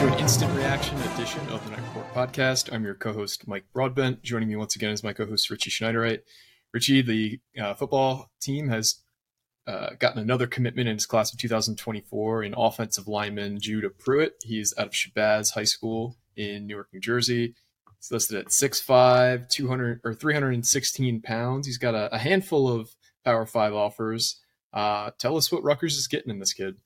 To an instant reaction edition of the Knight Report podcast. I'm your co-host Mike Broadbent. Joining me once again is my co-host Richie Schneiderite. Richie, the uh, football team has uh, gotten another commitment in his class of 2024 in offensive lineman Judah Pruitt. He's out of Shabazz High School in Newark, New Jersey. He's listed at 6'5", 200 or 316 pounds. He's got a, a handful of Power Five offers. Uh, tell us what Rutgers is getting in this kid.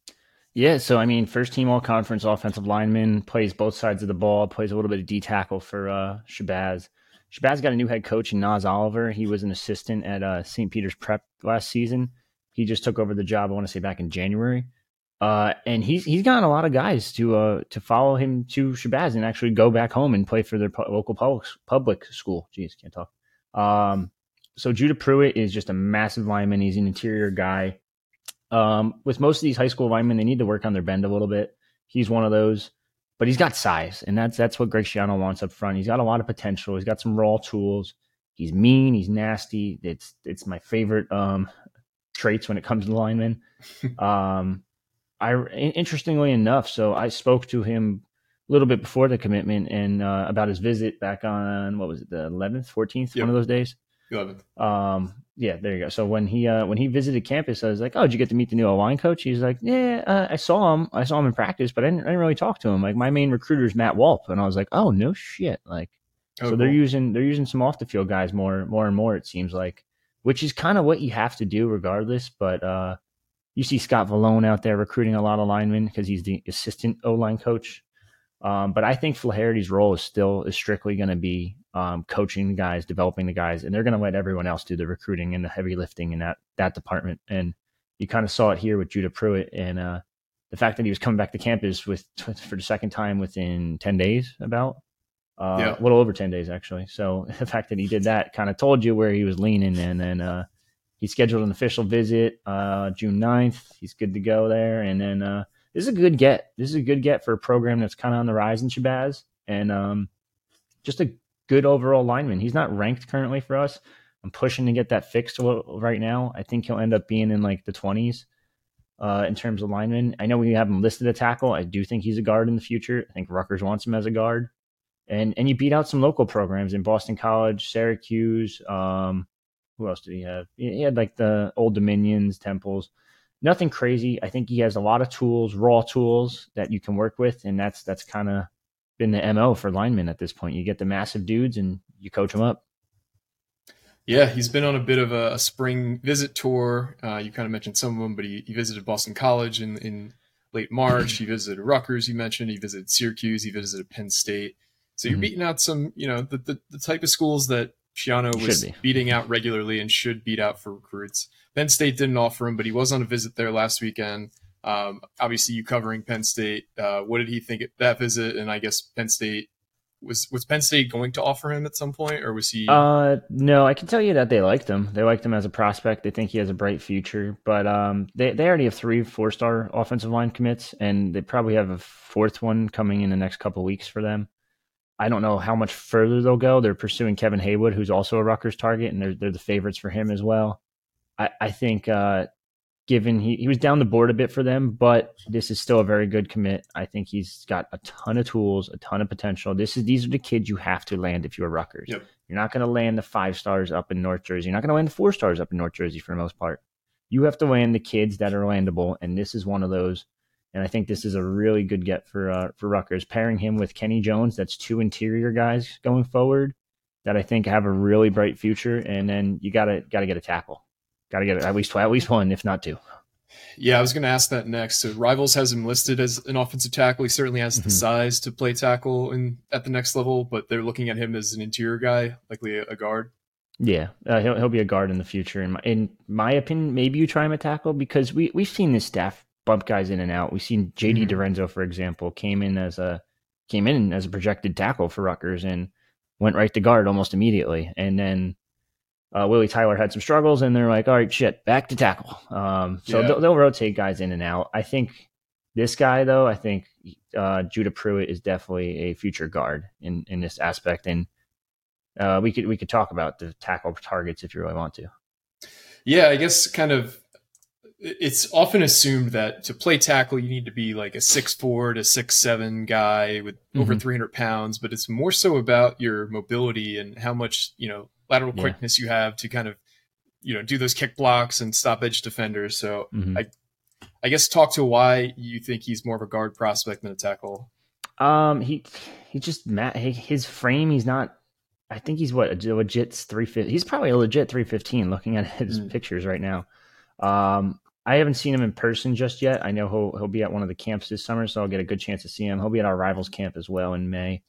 Yeah, so I mean, first team all conference offensive lineman, plays both sides of the ball, plays a little bit of D tackle for uh, Shabazz. Shabazz got a new head coach in Nas Oliver. He was an assistant at uh, St. Peter's Prep last season. He just took over the job, I want to say back in January. Uh, and he's he's gotten a lot of guys to uh, to follow him to Shabazz and actually go back home and play for their pu- local public public school. Jeez, can't talk. Um, so Judah Pruitt is just a massive lineman. He's an interior guy. Um, with most of these high school linemen, they need to work on their bend a little bit. He's one of those, but he's got size, and that's that's what Greg Schiano wants up front. He's got a lot of potential. He's got some raw tools. He's mean. He's nasty. It's it's my favorite um, traits when it comes to linemen. um, I interestingly enough, so I spoke to him a little bit before the commitment and uh, about his visit back on what was it, the 11th, 14th, Yep. one of those days. 11th. Um, yeah, there you go. So when he uh, when he visited campus, I was like, "Oh, did you get to meet the new O line coach?" He's like, "Yeah, uh, I saw him. I saw him in practice, but I didn't, I didn't really talk to him. Like my main recruiter is Matt Walp, and I was like, "Oh, no shit!" Like, Oh, so they're using they're using some off the field guys more more and more. It seems like, which is kind of what you have to do regardless. But uh, you see Scott Vallone out there recruiting a lot of linemen because he's the assistant O line coach. Um, but I think Flaherty's role is still is strictly going to be um, coaching the guys, developing the guys, and they're going to let everyone else do the recruiting and the heavy lifting in that that department. And you kind of saw it here with Judah Pruitt and uh, the fact that he was coming back to campus with for the second time within ten days, about uh, Yeah. a little over ten days actually. So the fact that he did that kind of told you where he was leaning, and then uh, he scheduled an official visit uh, June 9th. He's good to go there, and then. Uh, this is a good get. This is a good get for a program that's kind of on the rise in Shabazz, and um, just a good overall lineman. He's not ranked currently for us. I'm pushing to get that fixed right now. I think he'll end up being in like the 20s uh, in terms of lineman. I know we have him listed at tackle. I do think he's a guard in the future. I think Rutgers wants him as a guard. And and you beat out some local programs in Boston College, Syracuse. Um, who else did he have? He had like the Old Dominions, Temples nothing crazy. I think he has a lot of tools, raw tools that you can work with, and that's that's kind of been the mo for linemen at this point. You get the massive dudes and you coach them up. Yeah, he's been on a bit of a, a spring visit tour. Uh, you kind of mentioned some of them, but he, he visited Boston College in, in late March. he visited Rutgers, you mentioned. He visited Syracuse. He visited Penn State. So you're Mhm. beating out some, you know, the, the, the type of schools that Schiano was be. beating out regularly and should beat out for recruits. Penn State didn't offer him, but he was on a visit there last weekend. Um, obviously, you covering Penn State. Uh, what did he think at that visit? And I guess Penn State was was Penn State going to offer him at some point, or was he? Uh, no, I can tell you that they liked him. They liked him as a prospect. They think he has a bright future. But um, they they already have three four star offensive line commits, and they probably have a fourth one coming in the next couple weeks for them. I don't know how much further they'll go. They're pursuing Kevin Haywood, who's also a Rutgers target, and they're they're the favorites for him as well. I I think uh, given he, he was down the board a bit for them, but this is still a very good commit. I think he's got a ton of tools, a ton of potential. This is these are the kids you have to land if you're Rutgers. Yep. You're not going to land the five stars up in North Jersey. You're not going to land the four stars up in North Jersey for the most part. You have to land the kids that are landable, and this is one of those. And I think this is a really good get for uh, for Rutgers. Pairing him with Kenny Jones, that's two interior guys going forward that I think have a really bright future. And then you gotta gotta get a tackle, gotta get at least at least one, if not two. Yeah, I was going to ask that next. So Rivals has him listed as an offensive tackle. He certainly has the Mhm. size to play tackle in at the next level, but they're looking at him as an interior guy, likely a, guard. Yeah, uh, he'll he'll be a guard in the future. In my in my opinion, maybe you try him at tackle because we we've seen this staff bump guys in and out. We've seen JD Mhm. DiRenzo, for example, came in as a came in as a projected tackle for Rutgers and went right to guard almost immediately. And then uh, Willie Tyler had some struggles, and they're like, "All right, shit, back to tackle." Um, so Yeah. they'll, they'll rotate guys in and out. I think this guy, though, I think uh, Judah Pruitt is definitely a future guard in in this aspect, and uh, we could we could talk about the tackle targets if you really want to. Yeah, I guess kind of it's often assumed that to play tackle you need to be like a six four to six seven guy with over Mhm. 300 pounds, but it's more so about your mobility and how much you know lateral Yeah. quickness you have to kind of you know do those kick blocks and stop edge defenders. So Mhm. I I guess talk to why you think he's more of a guard prospect than a tackle. Um, he he just his frame. He's not. I think he's what a legit three fifty. He's probably a legit three fifteen. Looking at his Mm. pictures right now, um, I haven't seen him in person just yet. I know he'll he'll be at one of the camps this summer, so I'll get a good chance to see him. He'll be at our rivals camp as well in May,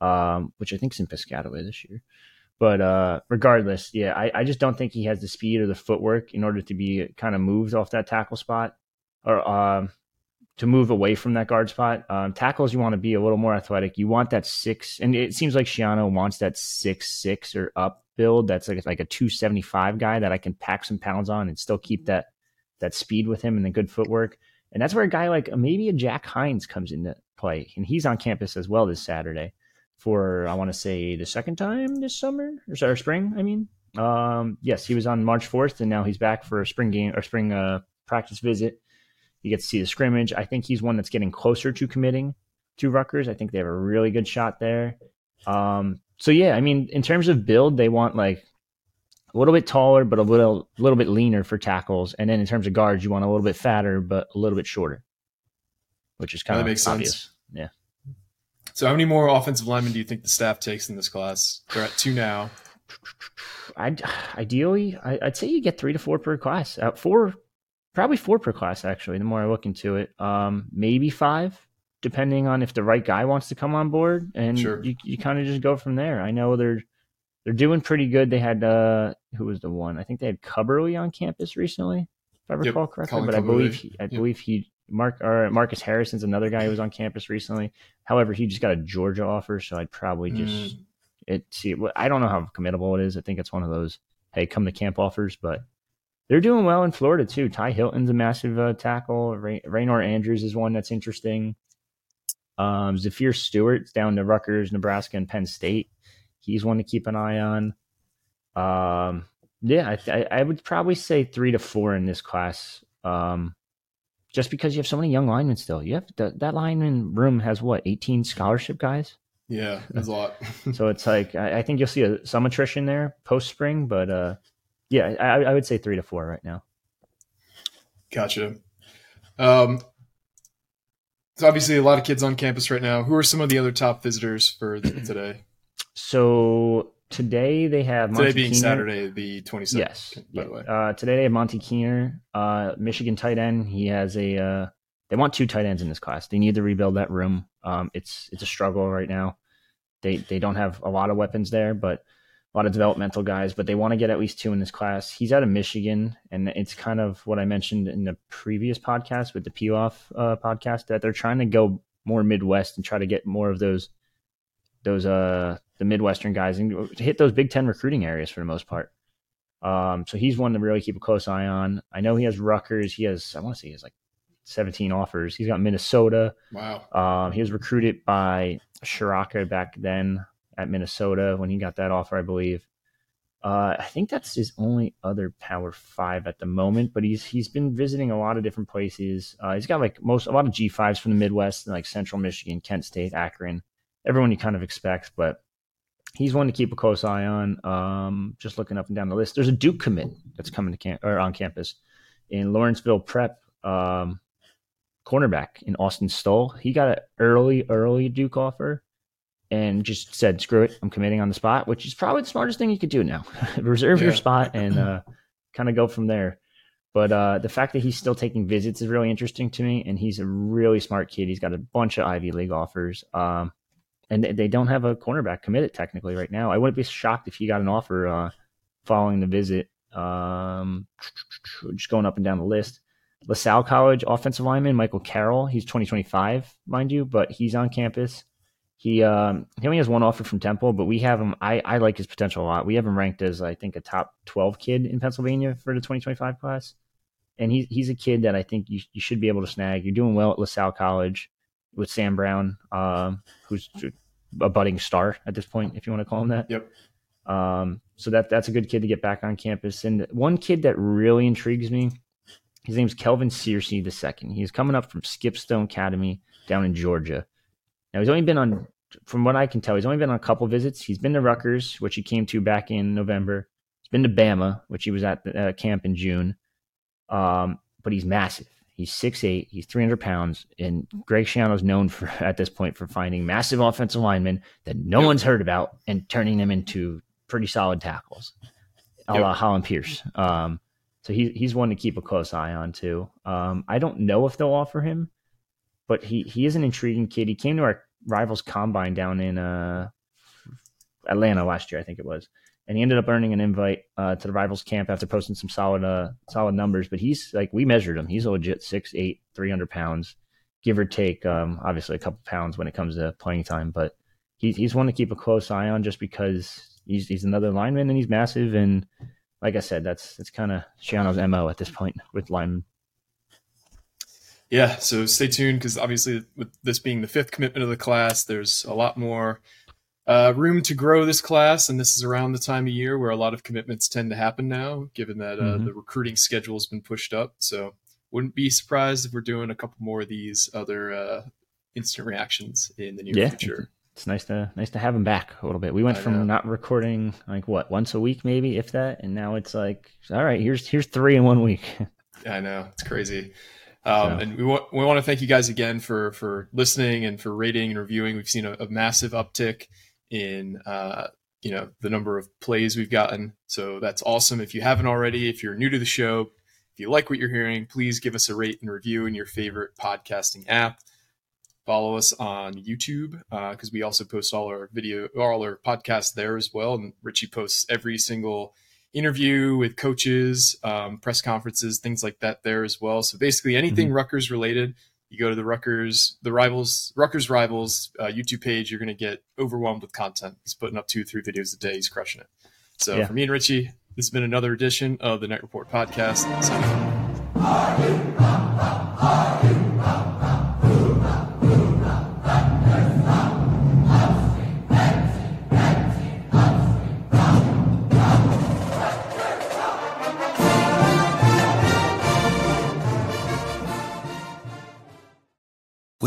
um, which I think is in Piscataway this year. But uh, regardless, yeah, I, I just don't think he has the speed or the footwork in order to be kind of moved off that tackle spot or um, to move away from that guard spot. Um, tackles, you want to be a little more athletic. You want that six, and it seems like Schiano wants that six six or up build. That's like like a two seventy five guy that I can pack some pounds on and still keep that that speed with him and the good footwork. And that's where a guy like maybe a Jack Hines comes into play, and he's on campus as well this Saturday for I want to say the second time this summer or, sorry, spring. I mean, um, yes, he was on March fourth, and now he's back for a spring game or spring uh, practice visit. You get to see the scrimmage. I think he's one that's getting closer to committing to Rutgers. I think they have a really good shot there. Um, so yeah, I mean, in terms of build, they want like a little bit taller, but a little little bit leaner for tackles. And then in terms of guards, you want a little bit fatter, but a little bit shorter, which is kind That of makes obvious. sense. Yeah. So how many more offensive linemen do you think the staff takes in this class? They're at two now. I'd, ideally, I, I'd say you get three to four per class. Uh, four, probably four per class. Actually, the more I look into it, um, maybe five, depending on if the right guy wants to come on board, and Sure. you you kind of just go from there. I know they're they're doing pretty good. They had uh, who was the one? I think they had Cubberly on campus recently, if I Yep, recall correctly. Colin but I believe he, I Yep. believe he Mark or Marcus Harrison's another guy who was on campus recently. However, he just got a Georgia offer, so I'd probably just Mm. it see I don't know how committable it is. I think it's one of those hey come to camp offers, but they're doing well in Florida too. Ty Hilton's a massive uh, tackle. Ray- Raynor Andrews is one that's interesting. Um, Zafir Stewart's down to Rutgers, Nebraska, and Penn State. He's one to keep an eye on. Um, yeah, I, I, I would probably say three to four in this class. Um, just because you have so many young linemen still. You have that that lineman room has what eighteen scholarship guys. Yeah, that's a lot. So it's like I, I think you'll see a, some attrition there post spring, but uh, yeah, I, I would say three to four right now. Gotcha. Um, so obviously a lot of kids on campus right now. Who are some of the other top visitors for today? So today they have Monty Today being Keener. Saturday, the 27th. Yes. By the way. Uh, today they have Monty Keener, uh, Michigan tight end. He has a. Uh, they want two tight ends in this class. They need to rebuild that room. Um, it's it's a struggle right now. They they don't have a lot of weapons there, but a lot of developmental guys. But they want to get at least two in this class. He's out of Michigan, and it's kind of what I mentioned in the previous podcast with the Pilaf uh, podcast that they're trying to go more Midwest and try to get more of those those uh the Midwestern guys and hit those Big Ten recruiting areas for the most part. Um, so he's one to really keep a close eye on. I know he has Rutgers. He has I want to say he has like 17 offers. He's got Minnesota. Wow. Um, he was recruited by Ciarrocca back then at Minnesota when he got that offer, I believe. Uh, I think that's his only other Power Five at the moment, but he's he's been visiting a lot of different places. Uh, he's got like most a lot of G fives from the Midwest, and like Central Michigan, Kent State, Akron, everyone you kind of expect. But he's one to keep a close eye on. Um, just looking up and down the list, there's a Duke commit that's coming to camp or on campus in Lawrenceville Prep. Um, cornerback in Austin Stoll. He got an early, early Duke offer and just said, screw it, I'm committing on the spot, which is probably the smartest thing you could do now. Reserve your spot and uh, kind of go from there. But uh, the fact that he's still taking visits is really interesting to me, and he's a really smart kid. He's got a bunch of Ivy League offers, um, and they- don't have a cornerback committed technically right now. I wouldn't be shocked if he got an offer uh, following the visit. Um, just going up and down the list. LaSalle College offensive lineman Michael Carroll. He's 2025, mind you, but he's on campus. He um, he only has one offer from Temple, but we have him. I, I like his potential a lot. We have him ranked as I think a top 12 kid in Pennsylvania for the 2025 class, and he's he's a kid that I think you you should be able to snag. You're doing well at LaSalle College with Sam Brown, um, who's a budding star at this point, if you want to call him that. Yep. Um, so that that's a good kid to get back on campus. And one kid that really intrigues me, his name's Kelvin Searcy II. He's coming up from Skipstone Academy down in Georgia. Now he's only been on, from what I can tell, he's only been on a couple visits. He's been to Rutgers, which he came to back in November. He's been to Bama, which he was at the uh, camp in June. Um, but he's massive. He's 6'8", he's 300 pounds, and Greg Schiano's known for at this point for finding massive offensive linemen that no yep. one's heard about and turning them into pretty solid tackles, a yep. la Hollin Pierce. Um, so he, he's one to keep a close eye on too. Um, I don't know if they'll offer him, but he, he is an intriguing kid. He came to our rivals combine down in uh, Atlanta last year, I think it was, and he ended up earning an invite uh, to the rivals camp after posting some solid uh, solid numbers. But he's like we measured him; he's a legit six eight, three hundred pounds, give or take. Um, obviously, a couple pounds when it comes to playing time, but he's he's one to keep a close eye on just because he's he's another lineman and he's massive and like I said, that's that's kind of Schiano's mo at this point with linemen. Yeah, so stay tuned because obviously with this being the fifth commitment of the class, there's a lot more uh, room to grow this class, and this is around the time of year where a lot of commitments tend to happen now, given that uh, mm-hmm. the recruiting schedule has been pushed up. So wouldn't be surprised if we're doing a couple more of these other uh, instant reactions in the near yeah. future it's nice to nice to have them back a little bit. We went I from know. not recording like what once a week maybe if that, and now it's like all right, here's here's three in one week. I know it's crazy. Um, so. And we want we want to thank you guys again for for listening and for rating and reviewing. We've seen a, a massive uptick in uh, you know the number of plays we've gotten, so that's awesome. If you haven't already, if you're new to the show, if you like what you're hearing, please give us a rate and review in your favorite podcasting app. Follow us on YouTube because uh, we also post all our video, all our podcasts there as well. And Richie posts every single interview with coaches, um, press conferences, things like that there as well. So basically, anything mm-hmm. Rutgers related, you go to the Rutgers, the rivals, Rutgers rivals uh, YouTube page. You're going to get overwhelmed with content. He's putting up two, three videos a day. He's crushing it. So yeah. for me and Richie, this has been another edition of the Knight Report podcast.